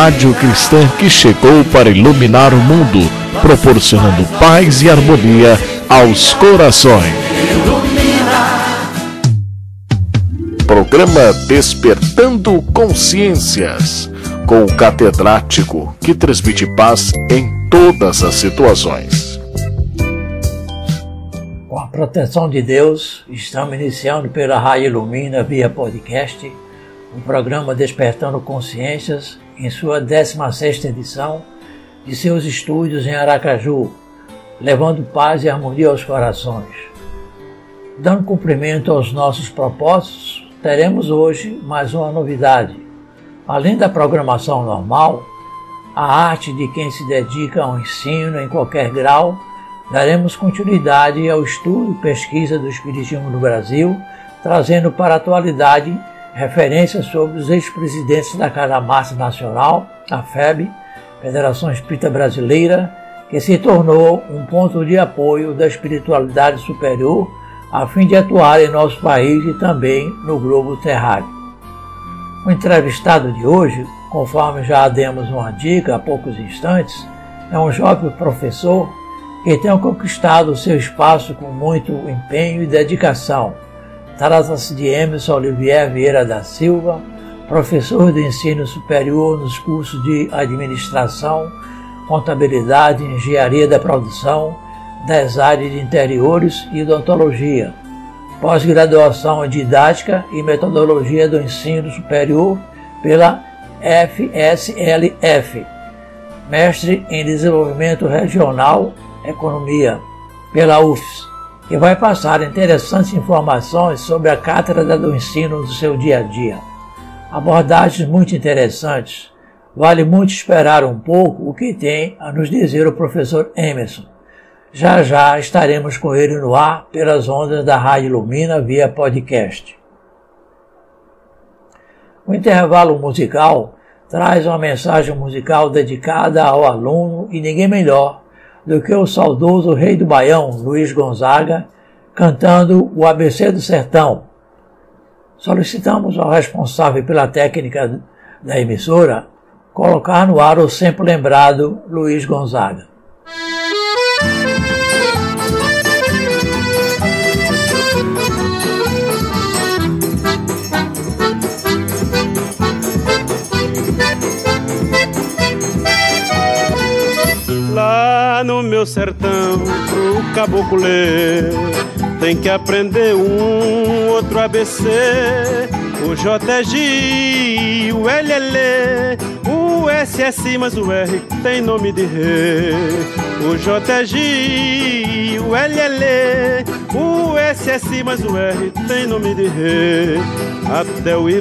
rádio cristã que chegou para iluminar o mundo, proporcionando paz e harmonia aos corações. Programa Despertando Consciências, com o catedrático que transmite paz em todas as situações. Com a proteção de Deus, estamos iniciando pela Rádio Ilumina via podcast o programa Despertando Consciências em sua 16ª edição de seus estúdios em Aracaju, levando paz e harmonia aos corações. Dando cumprimento aos nossos propósitos, teremos hoje mais uma novidade. Além da programação normal, a arte de quem se dedica ao ensino em qualquer grau, daremos continuidade ao estudo e pesquisa do Espiritismo no Brasil, trazendo para a atualidade referências sobre os ex-presidentes da Casa Massa Nacional, a FEB, Federação Espírita Brasileira, que se tornou um ponto de apoio da espiritualidade superior a fim de atuar em nosso país e também no globo terráqueo. O entrevistado de hoje, conforme já demos uma dica há poucos instantes, é um jovem professor que tem conquistado seu espaço com muito empenho e dedicação Trata-se de Emerson Olivier Vieira da Silva, professor de ensino superior nos cursos de Administração, Contabilidade, Engenharia da Produção, das áreas de Interiores e Odontologia. Pós-graduação em Didática e Metodologia do Ensino Superior pela FSLF. Mestre em Desenvolvimento Regional, Economia, pela UFS que vai passar interessantes informações sobre a cátedra do ensino do seu dia a dia. Abordagens muito interessantes. Vale muito esperar um pouco o que tem a nos dizer o professor Emerson. Já já estaremos com ele no ar pelas ondas da Rádio Lumina via podcast. O intervalo musical traz uma mensagem musical dedicada ao aluno e ninguém melhor do que o saudoso rei do Baião, Luiz Gonzaga, cantando o ABC do Sertão. Solicitamos ao responsável pela técnica da emissora colocar no ar o sempre lembrado Luiz Gonzaga. No meu sertão pro caboclo ler. Tem que aprender um outro ABC. O J é G, o L é o S é mas o R tem nome de rei. O J é G, o L é o S é mas o R tem nome de rei. Até o Y,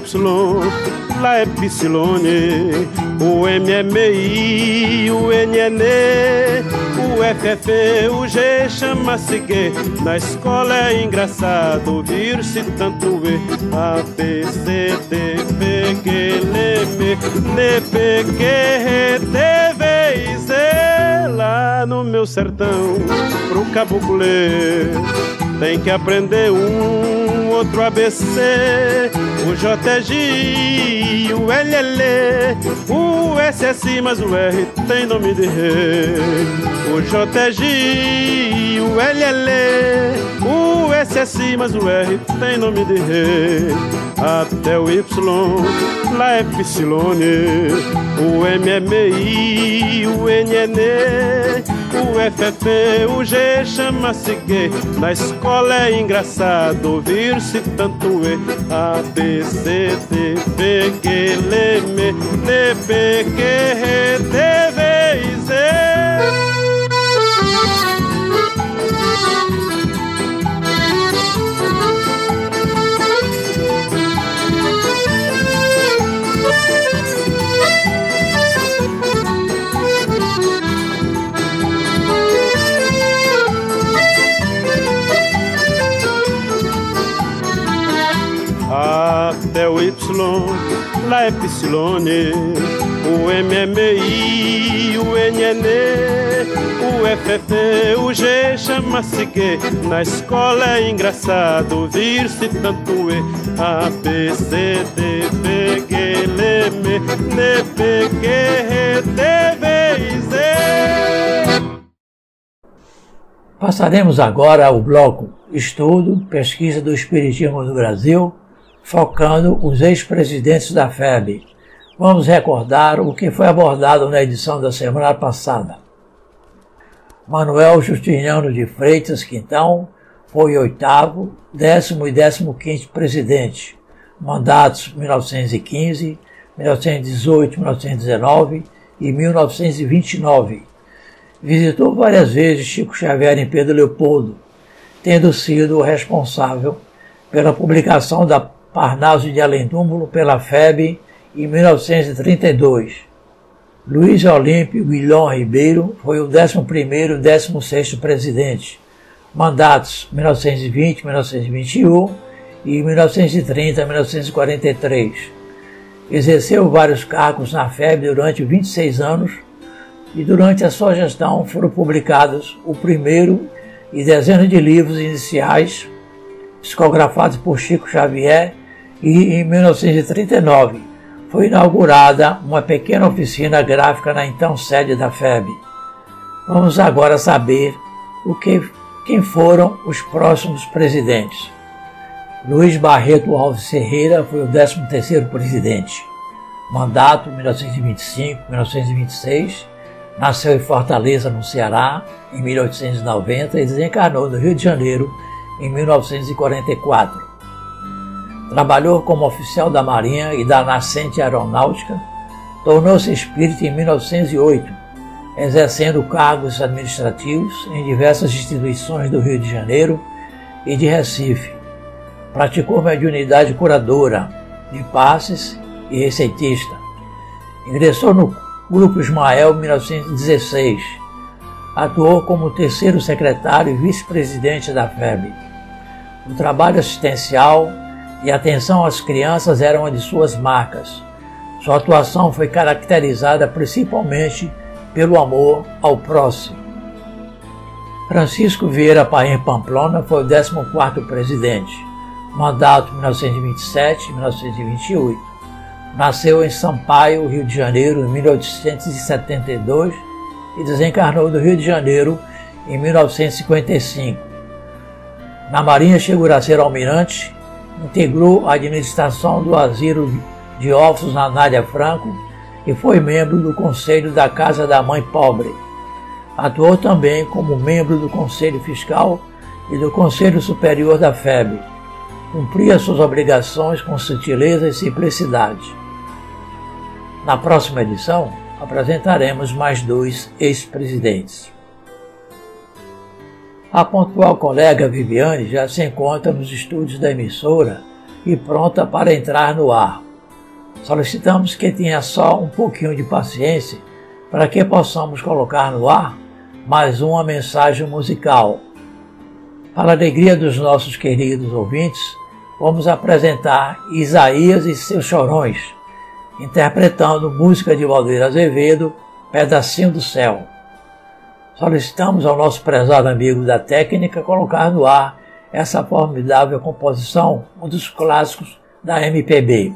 lá é Psilone, o M é o N é. O FF, o G chama-se G. Na escola é engraçado ouvir-se tanto E. A, B, C, D, P, Q, L, M, N, P, Q, R, T, V, Z. Lá no meu sertão, pro caboclo tem que aprender um outro ABC. O J G, o L é L, o S Si, mas o R tem nome de rei. O J G, o L é L, o S Si, mas o R tem nome de rei. Até o Y, lá é Psilone, o M MEI, o N Nê. O FF, o G chama-se G. Na escola é engraçado ouvir-se tanto E. A, B, C, D, P, Q, L, M, N, P, Q, R, T, V e Z. lá é Psilone, o M MEI, o N Nê, o FF, o G chama-se G, na escola é engraçado ouvir-se tanto E, A, B, C, D, B, geleme ne peque Passaremos agora ao bloco Estudo, Pesquisa do Espiritismo no Brasil, focando os ex-presidentes da FEB. Vamos recordar o que foi abordado na edição da semana passada. Manuel Justiniano de Freitas Quintão foi oitavo, décimo e décimo quinto presidente, mandatos 1915, 1918, 1919 e 1929. Visitou várias vezes Chico Xavier em Pedro Leopoldo, tendo sido o responsável pela publicação da Parnaso de Além Túmulo pela FEB em 1932. Luiz Olímpio Guilhom Ribeiro foi o 11º e 16º presidente, mandatos 1920-1921 e 1930-1943. Exerceu vários cargos na FEB durante 26 anos e durante a sua gestão foram publicados o primeiro e dezenas de livros iniciais psicografados por Chico Xavier e em 1939 foi inaugurada uma pequena oficina gráfica na então sede da FEB. Vamos agora saber o que, quem foram os próximos presidentes. Luiz Barreto Alves Ferreira foi o 13º presidente. Mandato 1925-1926. Nasceu em Fortaleza, no Ceará, em 1890 e desencarnou no Rio de Janeiro em 1944. Trabalhou como oficial da Marinha e da Nascente Aeronáutica. Tornou-se espírita em 1908, exercendo cargos administrativos em diversas instituições do Rio de Janeiro e de Recife. Praticou mediunidade curadora, de passes e receitista. Ingressou no Grupo Ismael em 1916. Atuou como terceiro secretário e vice-presidente da FEB. O trabalho assistencial e atenção às crianças eram uma de suas marcas. Sua atuação foi caracterizada principalmente pelo amor ao próximo. Francisco Vieira Paim Pamplona foi o 14º presidente, mandato 1927-1928. Nasceu em Sampaio, Rio de Janeiro, em 1872 e desencarnou do Rio de Janeiro em 1955. Na Marinha chegou a ser almirante integrou a administração do asilo de órfãos na Nádia Franco e foi membro do Conselho da Casa da Mãe Pobre. Atuou também como membro do Conselho Fiscal e do Conselho Superior da FEB. Cumpria suas obrigações com sutileza e simplicidade. Na próxima edição, apresentaremos mais dois ex-presidentes. A pontual colega Viviane já se encontra nos estúdios da emissora e pronta para entrar no ar. Solicitamos que tenha só um pouquinho de paciência para que possamos colocar no ar mais uma mensagem musical. Para a alegria dos nossos queridos ouvintes, vamos apresentar Isaías e seus chorões, interpretando música de Valdeir Azevedo, Pedacinho do Céu. Solicitamos ao nosso prezado amigo da técnica colocar no ar essa formidável composição, um dos clássicos da MPB.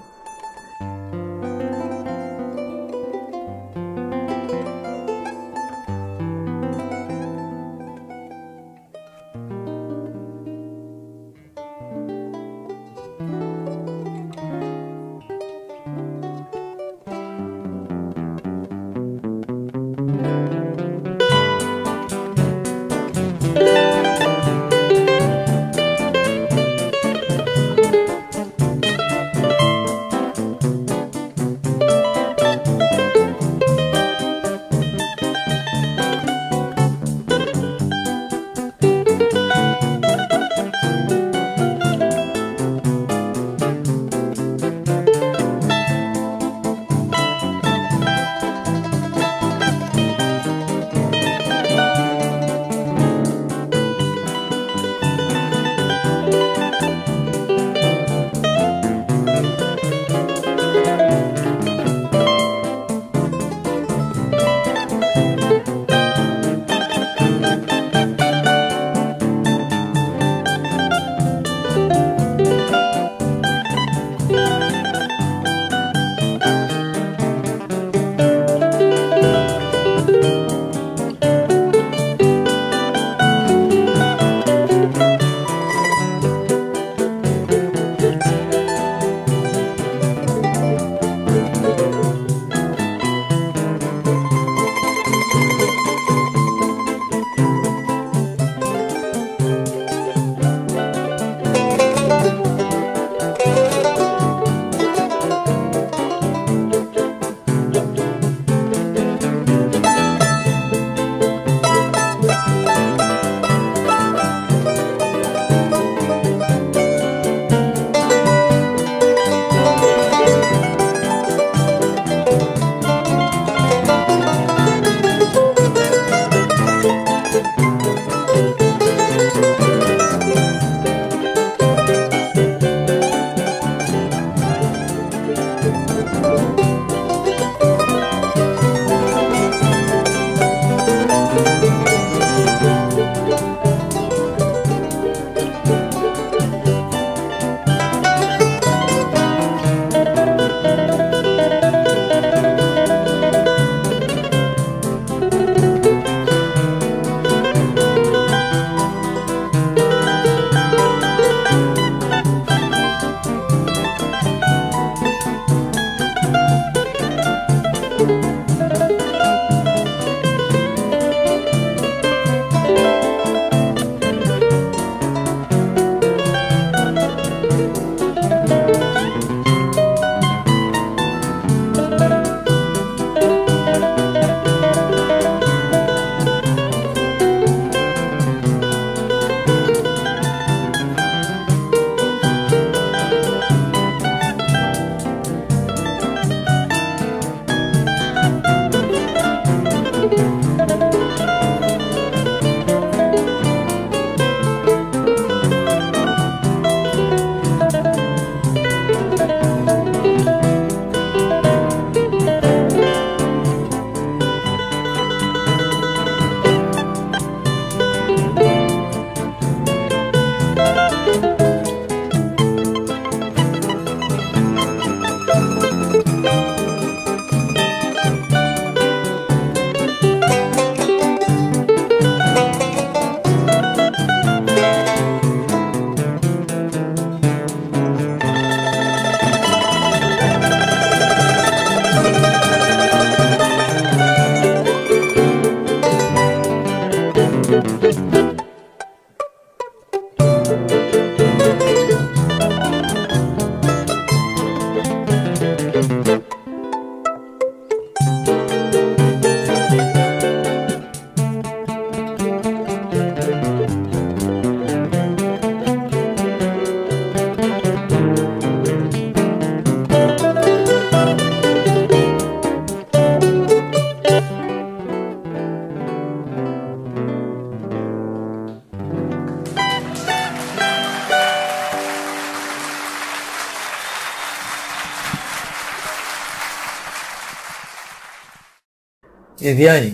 Viviane,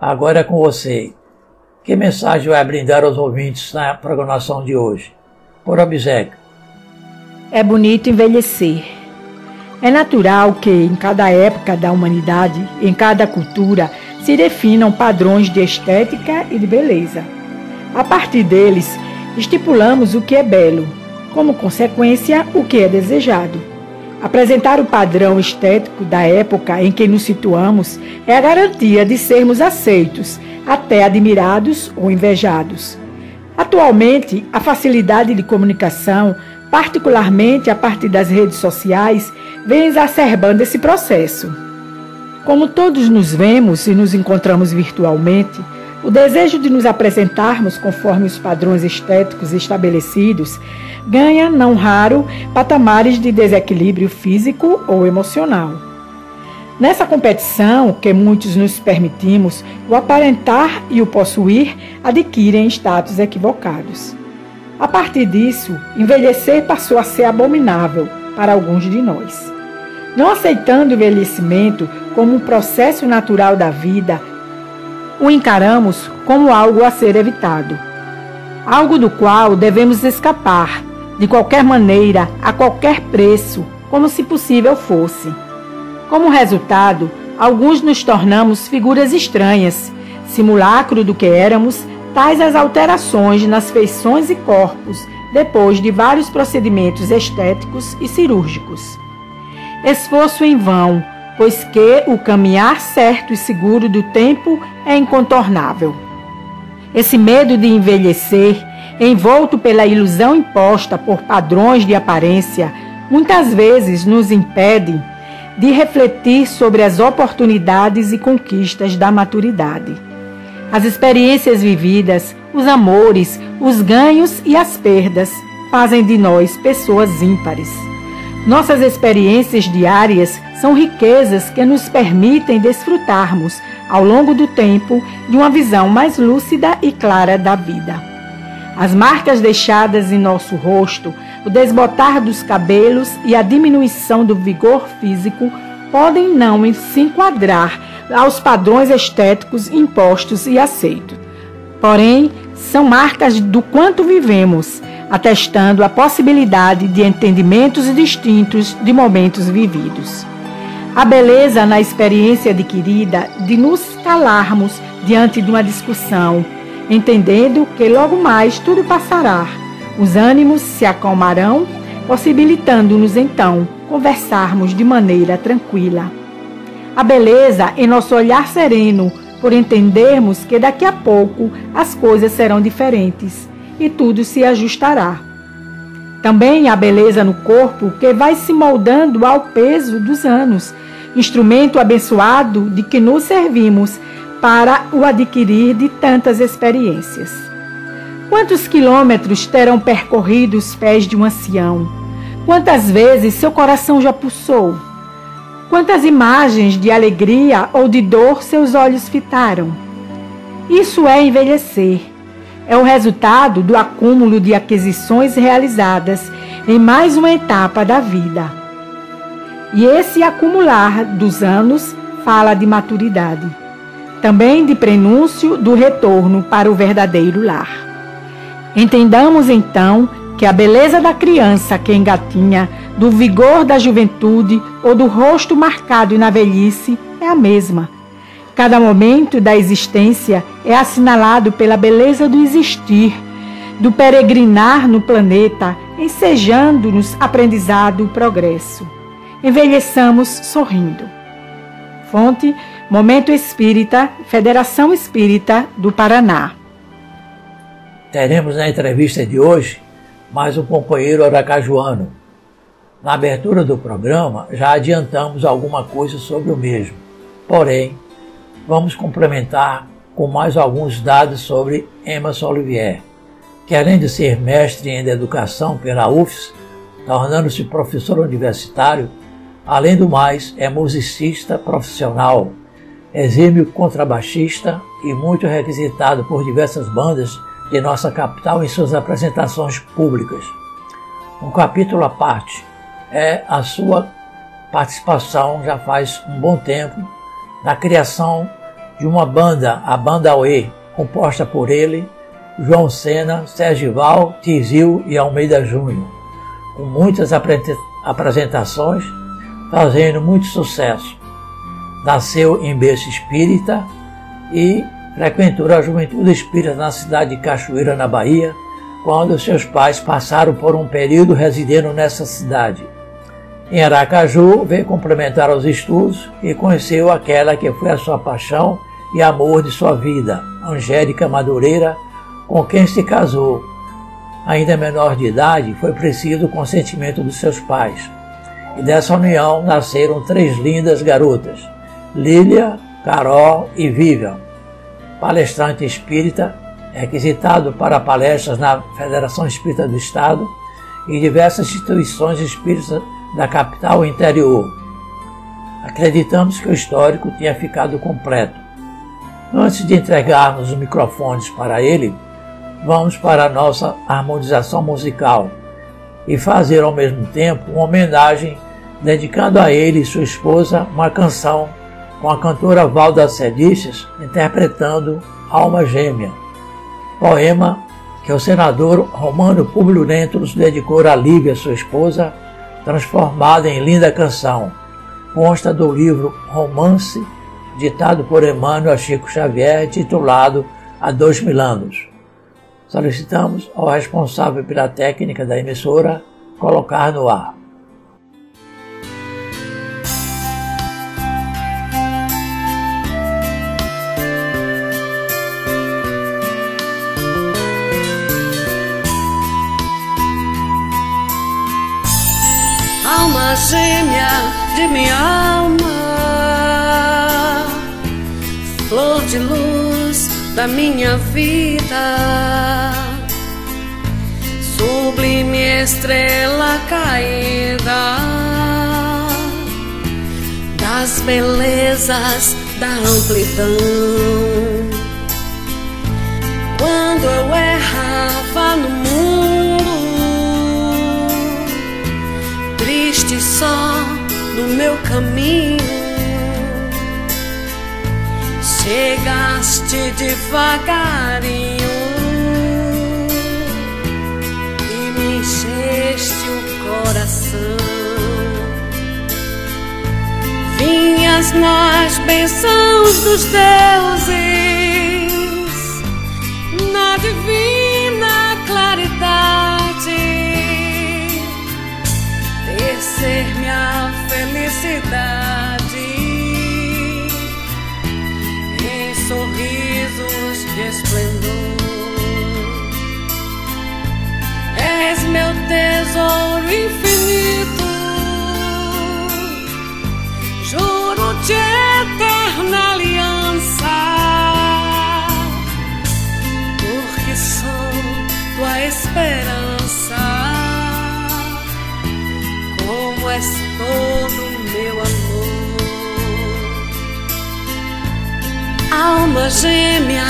agora é com você. Que mensagem vai brindar aos ouvintes na programação de hoje? Por obséquio. É bonito envelhecer. É natural que em cada época da humanidade, em cada cultura, se definam padrões de estética e de beleza. A partir deles, estipulamos o que é belo, como consequência, o que é desejado. Apresentar o padrão estético da época em que nos situamos é a garantia de sermos aceitos, até admirados ou invejados. Atualmente, a facilidade de comunicação, particularmente a partir das redes sociais, vem exacerbando esse processo. Como todos nos vemos e nos encontramos virtualmente, o desejo de nos apresentarmos conforme os padrões estéticos estabelecidos ganha, não raro, patamares de desequilíbrio físico ou emocional. Nessa competição que muitos nos permitimos, o aparentar e o possuir adquirem status equivocados. A partir disso, envelhecer passou a ser abominável para alguns de nós. Não aceitando o envelhecimento como um processo natural da vida, o encaramos como algo a ser evitado, algo do qual devemos escapar, de qualquer maneira, a qualquer preço, como se possível fosse. Como resultado, alguns nos tornamos figuras estranhas, simulacro do que éramos, tais as alterações nas feições e corpos, depois de vários procedimentos estéticos e cirúrgicos. Esforço em vão, pois que o caminhar certo e seguro do tempo é incontornável. Esse medo de envelhecer, envolto pela ilusão imposta por padrões de aparência, muitas vezes nos impede de refletir sobre as oportunidades e conquistas da maturidade. As experiências vividas, os amores, os ganhos e as perdas fazem de nós pessoas ímpares. Nossas experiências diárias são riquezas que nos permitem desfrutarmos, ao longo do tempo, de uma visão mais lúcida e clara da vida. As marcas deixadas em nosso rosto, o desbotar dos cabelos e a diminuição do vigor físico podem não se enquadrar aos padrões estéticos impostos e aceitos. Porém, são marcas do quanto vivemos, atestando a possibilidade de entendimentos distintos de momentos vividos a beleza na experiência adquirida de nos calarmos diante de uma discussão, entendendo que logo mais tudo passará. Os ânimos se acalmarão, possibilitando-nos então conversarmos de maneira tranquila. A beleza em nosso olhar sereno, por entendermos que daqui a pouco as coisas serão diferentes e tudo se ajustará. Também a beleza no corpo que vai se moldando ao peso dos anos instrumento abençoado de que nos servimos para o adquirir de tantas experiências. Quantos quilômetros terão percorrido os pés de um ancião? Quantas vezes seu coração já pulsou? Quantas imagens de alegria ou de dor seus olhos fitaram? Isso é envelhecer. É o resultado do acúmulo de aquisições realizadas em mais uma etapa da vida. E esse acumular dos anos fala de maturidade, também de prenúncio do retorno para o verdadeiro lar. Entendamos então que a beleza da criança que engatinha, do vigor da juventude ou do rosto marcado na velhice é a mesma. Cada momento da existência é assinalado pela beleza do existir, do peregrinar no planeta, ensejando-nos aprendizado e progresso envelheçamos sorrindo. Fonte: Momento Espírita, Federação Espírita do Paraná. Teremos na entrevista de hoje mais um companheiro aracajuano. Na abertura do programa já adiantamos alguma coisa sobre o mesmo. Porém, vamos complementar com mais alguns dados sobre Emerson Olivier, que além de ser mestre em educação pela UFS, tornando-se professor universitário, Além do mais, é musicista profissional, exímio contrabaixista e muito requisitado por diversas bandas de nossa capital em suas apresentações públicas. Um capítulo à parte é a sua participação já faz um bom tempo na criação de uma banda, a Banda Aue, composta por ele, João Sena, Sergival, Tizil e Almeida Júnior, com muitas apresentações, fazendo muito sucesso. Nasceu em berço espírita e frequentou a juventude espírita na cidade de Cachoeira, na Bahia, quando seus pais passaram por um período residendo nessa cidade. Em Aracaju, veio complementar os estudos e conheceu aquela que foi a sua paixão e amor de sua vida, Angélica Madureira, com quem se casou. Ainda menor de idade, foi preciso o consentimento dos seus pais. E dessa união nasceram três lindas garotas, Lília, Carol e Vivian. Palestrante espírita, requisitado para palestras na Federação Espírita do Estado e diversas instituições espíritas da capital interior. Acreditamos que o histórico tinha ficado completo. Antes de entregarmos os microfones para ele, vamos para a nossa harmonização musical e fazer ao mesmo tempo uma homenagem dedicando a ele e sua esposa uma canção com a cantora Valda Sedícias interpretando Alma Gêmea, poema que o senador Romano Publio Lentulus dedicou a Lívia, sua esposa, transformada em linda canção. Consta do livro Romance, ditado por Emmanuel Chico Xavier, titulado Há Dois Mil Anos. Solicitamos ao responsável pela técnica da emissora colocar no ar. alma gêmea de minha alma, de luz da minha vida, sublime estrela caída das belezas da amplidão. Quando eu errava no mundo triste só no meu caminho. Chegaste devagarinho e me encheste o coração. Vinhas nas bênçãos dos deuses, na divina claridade ser minha felicidade sorrisos de esplendor. És meu tesouro infinito, juro-te eterna aliança, porque sou tua esperança. Como és Alma gêmea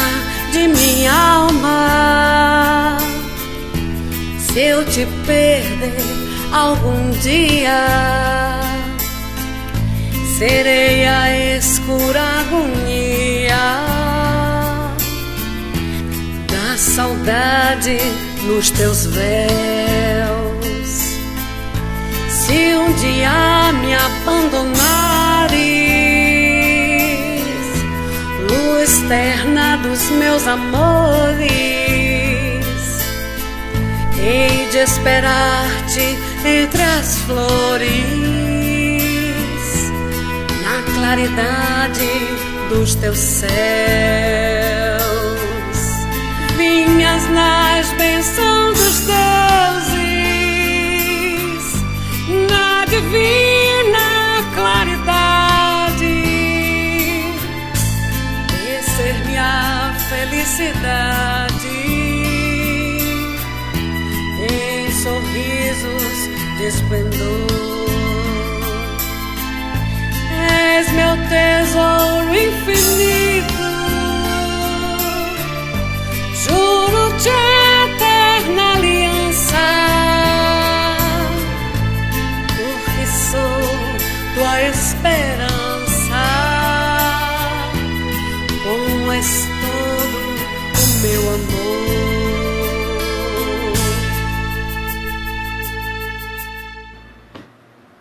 de minha alma, se eu te perder algum dia, serei a escura agonia da saudade nos teus véus. Se um dia me abandonares, luz terna dos meus amores, hei de esperar-te entre as flores, na claridade dos teus céus. Vinhas nas bênçãos dos deuses felicidade em sorrisos de esplendor. És meu tesouro infinito,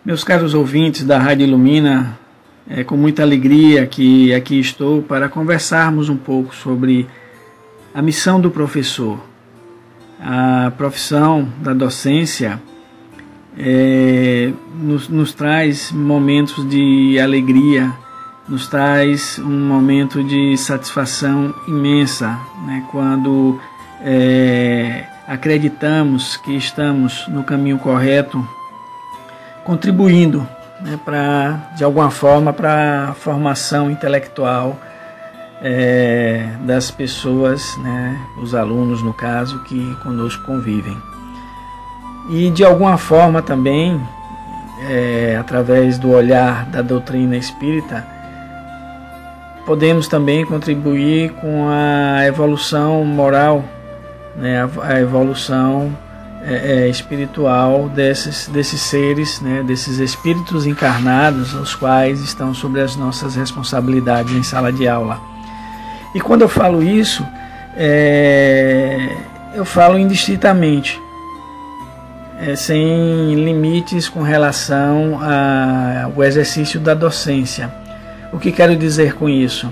Meus caros ouvintes da Rádio Ilumina, é com muita alegria que aqui estou para conversarmos um pouco sobre a missão do professor. A profissão da docência é, nos, nos traz momentos de alegria, nos traz um momento de satisfação imensa né, quando é, acreditamos que estamos no caminho correto contribuindo né, para de alguma forma para a formação intelectual é, das pessoas, né, os alunos no caso que conosco convivem. E de alguma forma também é, através do olhar da doutrina espírita podemos também contribuir com a evolução moral, né, a, evolução é, é, espiritual desses, desses seres, né, desses espíritos encarnados, os quais estão sobre as nossas responsabilidades em sala de aula. E quando eu falo isso, é, eu falo indistintamente, é, sem limites com relação ao exercício da docência. O que quero dizer com isso?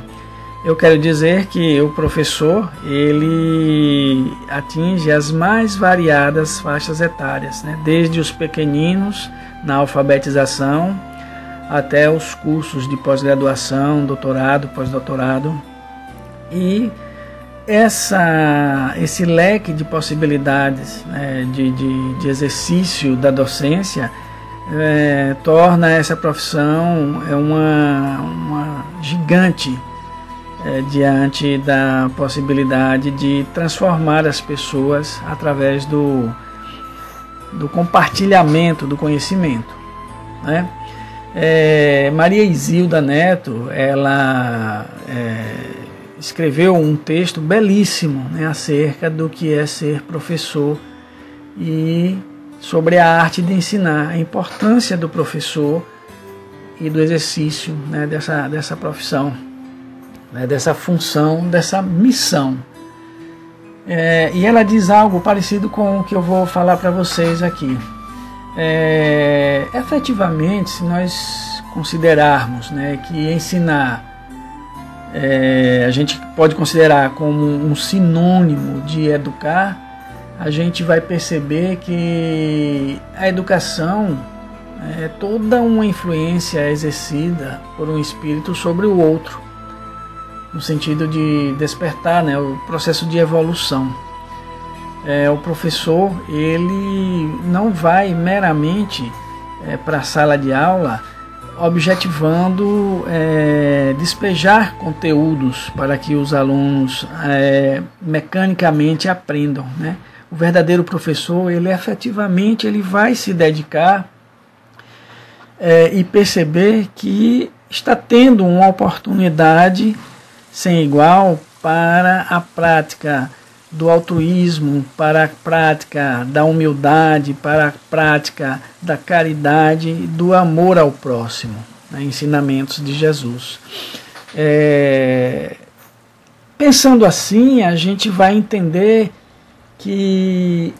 Eu quero dizer que o professor ele atinge as mais variadas faixas etárias, né? desde os pequeninos na alfabetização até os cursos de pós-graduação, doutorado, pós-doutorado. E essa, esse leque de possibilidades né, de, de, de, exercício da docência é, torna essa profissão é uma, uma gigante é, diante da possibilidade de transformar as pessoas através do, do compartilhamento do conhecimento. Né? É, Maria Isilda Neto, ela é, escreveu um texto belíssimo né, acerca do que é ser professor e sobre a arte de ensinar, a importância do professor e do exercício né, dessa, dessa profissão né, dessa função, dessa missão. É, e ela diz algo parecido com o que eu vou falar para vocês aqui. É, efetivamente, se nós considerarmos né, que ensinar é, a gente pode considerar como um sinônimo de educar, a gente vai perceber que a educação é toda uma influência exercida por um espírito sobre o outro no sentido de despertar, né, o processo de evolução. É, o professor ele não vai meramente é, para a sala de aula objetivando é, despejar conteúdos para que os alunos é, mecanicamente aprendam, né? O verdadeiro professor ele efetivamente ele vai se dedicar é, e perceber que está tendo uma oportunidade sem igual para a prática do altruísmo, para a prática da humildade, para a prática da caridade e do amor ao próximo, né, ensinamentos de Jesus. É, pensando assim, a gente vai entender que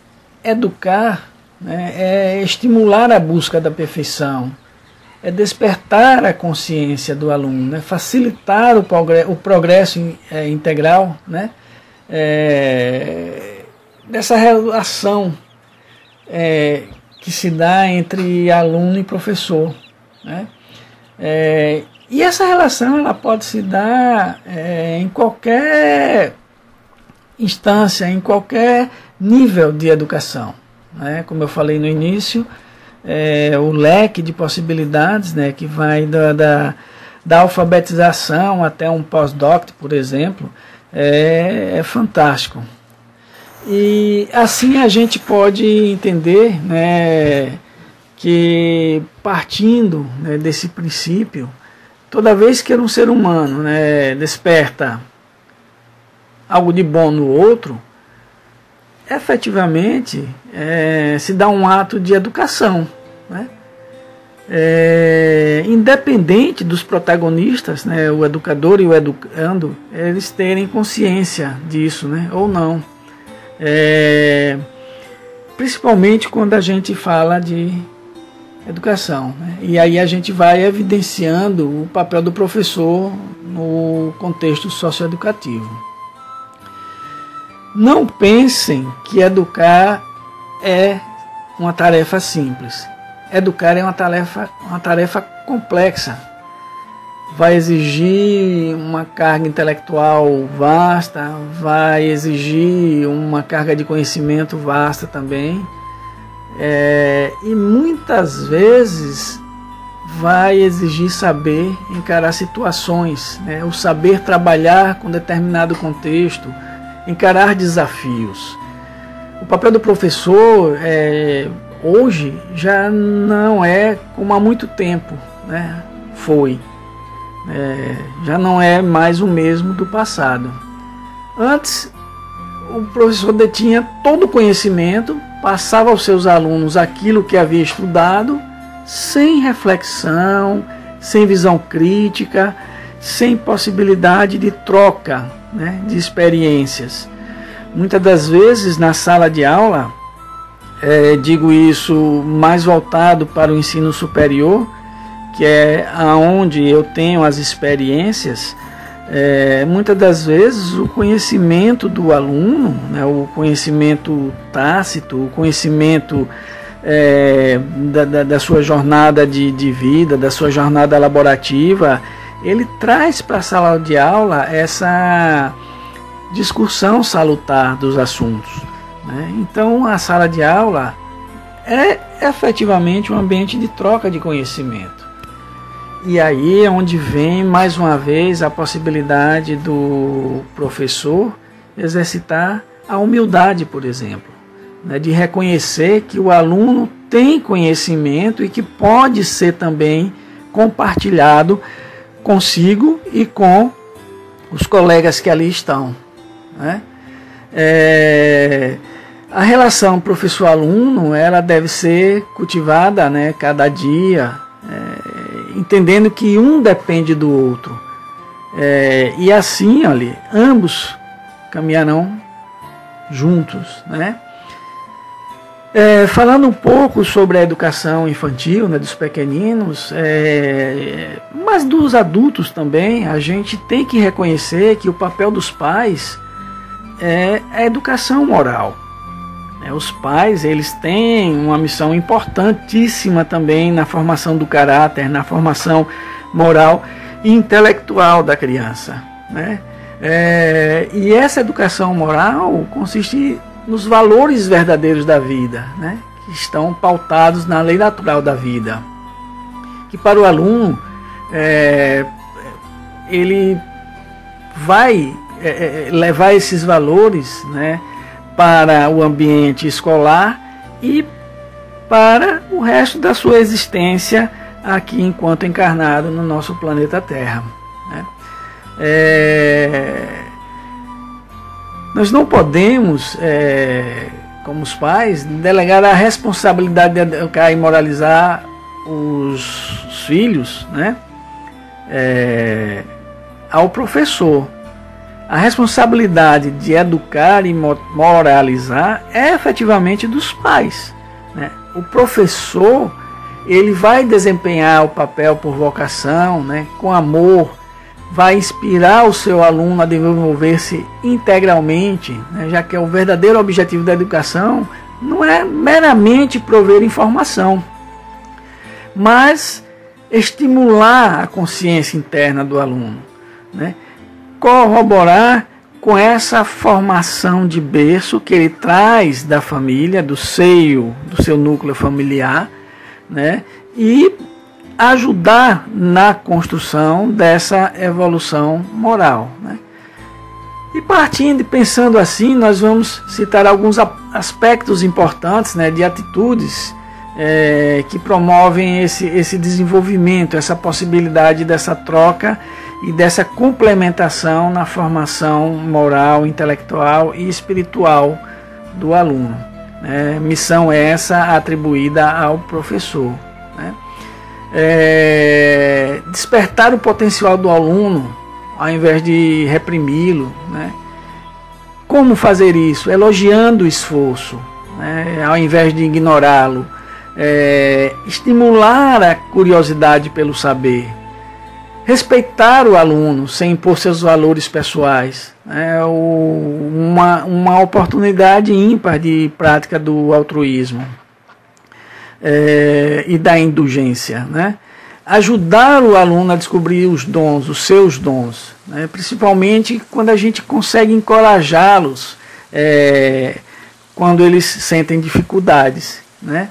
educar né, é estimular a busca da perfeição é despertar a consciência do aluno, né? facilitar o progresso, o progresso é, integral né? É, dessa relação é, que se dá entre aluno e professor. Né? É, e essa relação ela pode se dar é, em qualquer instância, em qualquer nível de educação. Né? Como eu falei no início, é, o leque de possibilidades, né, que vai da, da, da alfabetização até um pós-doc, por exemplo, é, é, fantástico. E assim a gente pode entender né, que partindo né, desse princípio, toda vez que um ser humano né, desperta algo de bom no outro, efetivamente é, se dá um ato de educação. Né? É, independente dos protagonistas, né, o educador e o educando, eles terem consciência disso, né, ou não. É, principalmente quando a gente fala de educação. Né? E aí a gente vai evidenciando o papel do professor no contexto socioeducativo. Não pensem que educar é uma tarefa simples. Educar é uma tarefa, uma tarefa complexa. Vai exigir uma carga intelectual vasta, vai exigir uma carga de conhecimento vasta também é, e muitas vezes vai exigir saber encarar situações, né? o saber trabalhar com determinado contexto, encarar desafios. O papel do professor é, hoje já não é como há muito tempo né? foi. É, já não é mais o mesmo do passado. Antes, o professor detinha todo o conhecimento passava aos seus alunos aquilo que havia estudado, sem reflexão, sem visão crítica, sem possibilidade de troca né, de experiências. Muitas das vezes na sala de aula, é, digo isso mais voltado para o ensino superior, que é aonde eu tenho as experiências, é, muitas das vezes o conhecimento do aluno, né, o conhecimento tácito, o conhecimento é, da, da, da, sua jornada de, de vida, da sua jornada laborativa, ele traz para a sala de aula essa discussão salutar dos assuntos. Né? Então a sala de aula é efetivamente um ambiente de troca de conhecimento. E aí é onde vem mais uma vez a possibilidade do professor exercitar a humildade, por exemplo, né, de reconhecer que o aluno tem conhecimento e que pode ser também compartilhado consigo e com os colegas que ali estão. Né? É, a relação professor-aluno ela deve ser cultivada né, cada dia. É, entendendo que um depende do outro. É, e assim, olha, ambos caminharão juntos, né? É, falando um pouco sobre a educação infantil, né, dos pequeninos, é, mas dos adultos também, a gente tem que reconhecer que o papel dos pais é a educação moral. É, os pais eles têm uma missão importantíssima também na formação do caráter, na formação moral e intelectual da criança. Né? É, e essa educação moral consiste nos valores verdadeiros da vida, né? que estão pautados na lei natural da vida. Que para o aluno é, ele vai é, é levar esses valores, né? Para o ambiente escolar e para o resto da sua existência aqui enquanto encarnado no nosso planeta Terra. Né? É... Nós não podemos, é, como os pais, delegar a responsabilidade de educar e moralizar os filhos né? É, ao professor. A responsabilidade de educar e moralizar é efetivamente dos pais. Né? O professor ele vai desempenhar o papel por vocação, né? com amor, vai inspirar o seu aluno a desenvolver-se integralmente, né? já que é o verdadeiro objetivo da educação não é meramente prover informação, mas estimular a consciência interna do aluno. Né? Corroborar com essa formação de berço que ele traz da família, do seio, do seu núcleo familiar, né? E ajudar na construção dessa evolução moral, né? E partindo e pensando assim, nós vamos citar alguns aspectos importantes né, de atitudes é, que promovem esse, esse desenvolvimento, essa possibilidade dessa troca e dessa complementação na formação moral, intelectual e espiritual do aluno. Né? Missão essa atribuída ao professor. Né? É, despertar o potencial do aluno ao invés de reprimi-lo. Né? Como fazer isso? Elogiando o esforço, né? ao invés de ignorá-lo. é, estimular a curiosidade pelo saber, respeitar o aluno sem impor seus valores pessoais. É uma, uma oportunidade ímpar de prática do altruísmo é, e da indulgência. Né? Ajudar o aluno a descobrir os dons, os seus dons, né? principalmente quando a gente consegue encorajá-los é, quando eles sentem dificuldades. Né?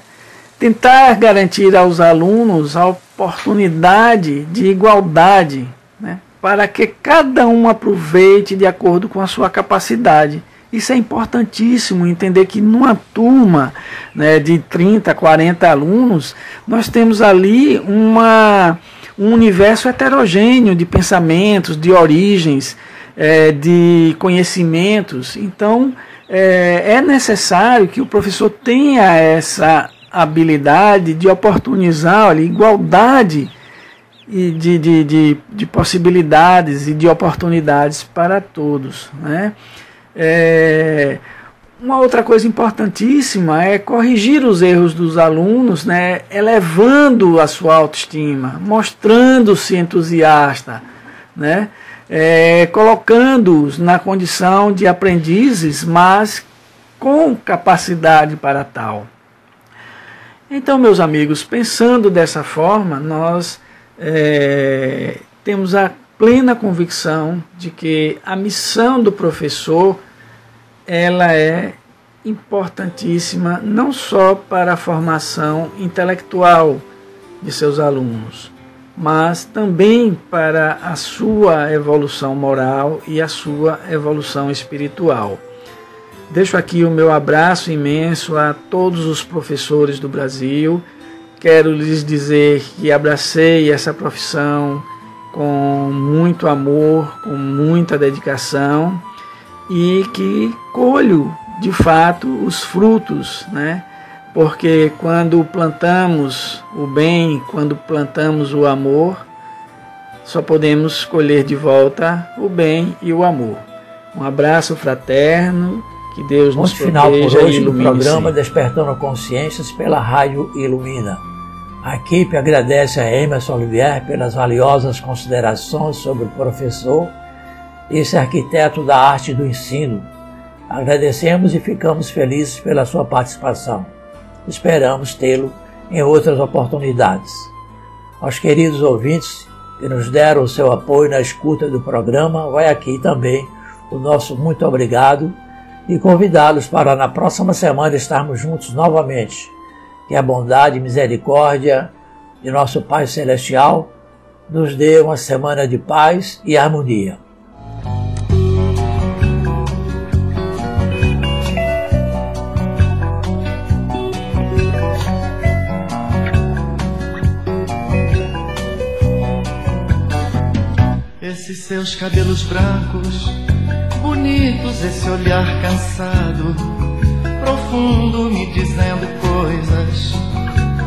Tentar garantir aos alunos a oportunidade de igualdade, né? para que cada um aproveite de acordo com a sua capacidade. Isso é importantíssimo, entender que numa turma né, de 30, 40 alunos, nós temos ali uma, um universo heterogêneo de pensamentos, de origens, é, de conhecimentos. Então, é, é necessário que o professor tenha essa habilidade de oportunizar olha, igualdade de, de, de, de, possibilidades e de oportunidades para todos. Né? É, uma outra coisa importantíssima é corrigir os erros dos alunos, né, elevando a sua autoestima, mostrando-se entusiasta, né, é, colocando-os na condição de aprendizes, mas com capacidade para tal. Então, meus amigos, pensando dessa forma, nós é, temos a plena convicção de que a missão do professor ela é importantíssima não só para a formação intelectual de seus alunos, mas também para a sua evolução moral e a sua evolução espiritual. Deixo aqui o meu abraço imenso a todos os professores do Brasil. Quero lhes dizer que abracei essa profissão com muito amor, com muita dedicação e que colho de fato os frutos, né? Porque quando plantamos o bem, quando plantamos o amor, só podemos colher de volta o bem e o amor. Um abraço fraterno, que Deus nos Ponto final por hoje do programa Despertando Consciências pela Rádio Ilumina. A equipe agradece a Emerson Olivier pelas valiosas considerações sobre o professor esse arquiteto da arte do ensino. Agradecemos e ficamos felizes pela sua participação. Esperamos tê-lo em outras oportunidades. Aos queridos ouvintes que nos deram o seu apoio na escuta do programa, vai aqui também o nosso muito obrigado e convidá-los para na próxima semana estarmos juntos novamente. Que a bondade e misericórdia de nosso Pai Celestial nos dê uma semana de paz e harmonia. Esses seus cabelos brancos, esse olhar cansado, profundo, me dizendo coisas,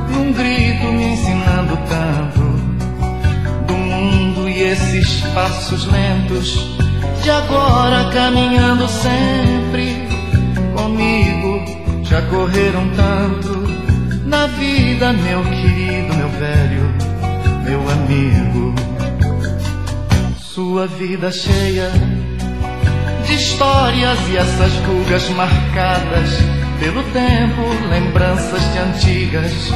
num grito me ensinando tanto do mundo e esses passos lentos, de agora caminhando sempre comigo, já correram tanto na vida, meu querido, meu velho, meu amigo. Sua vida cheia histórias e essas rugas marcadas pelo tempo, lembranças de antigas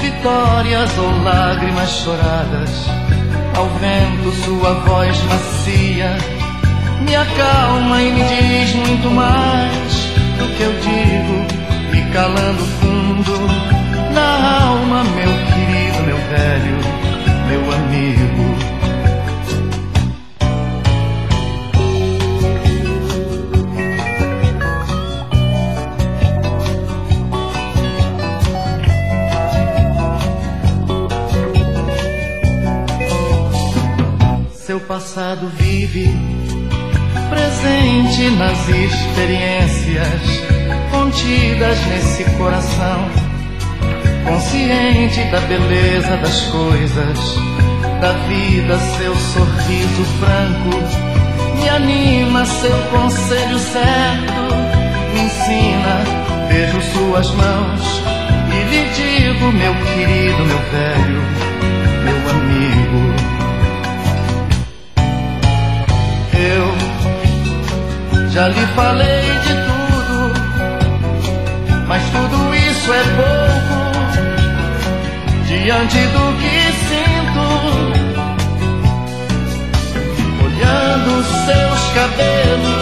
vitórias ou lágrimas choradas. Ao vento, sua voz macia me acalma e me diz muito mais do que eu digo, e calando fundo na alma, meu querido, meu velho, passado vive, presente nas experiências contidas nesse coração, consciente da beleza das coisas, da vida, seu sorriso franco, me anima, seu conselho certo, me ensina, vejo suas mãos e lhe digo, meu querido, meu velho. Já lhe falei de tudo, mas tudo isso é pouco diante do que sinto. Olhando seus cabelos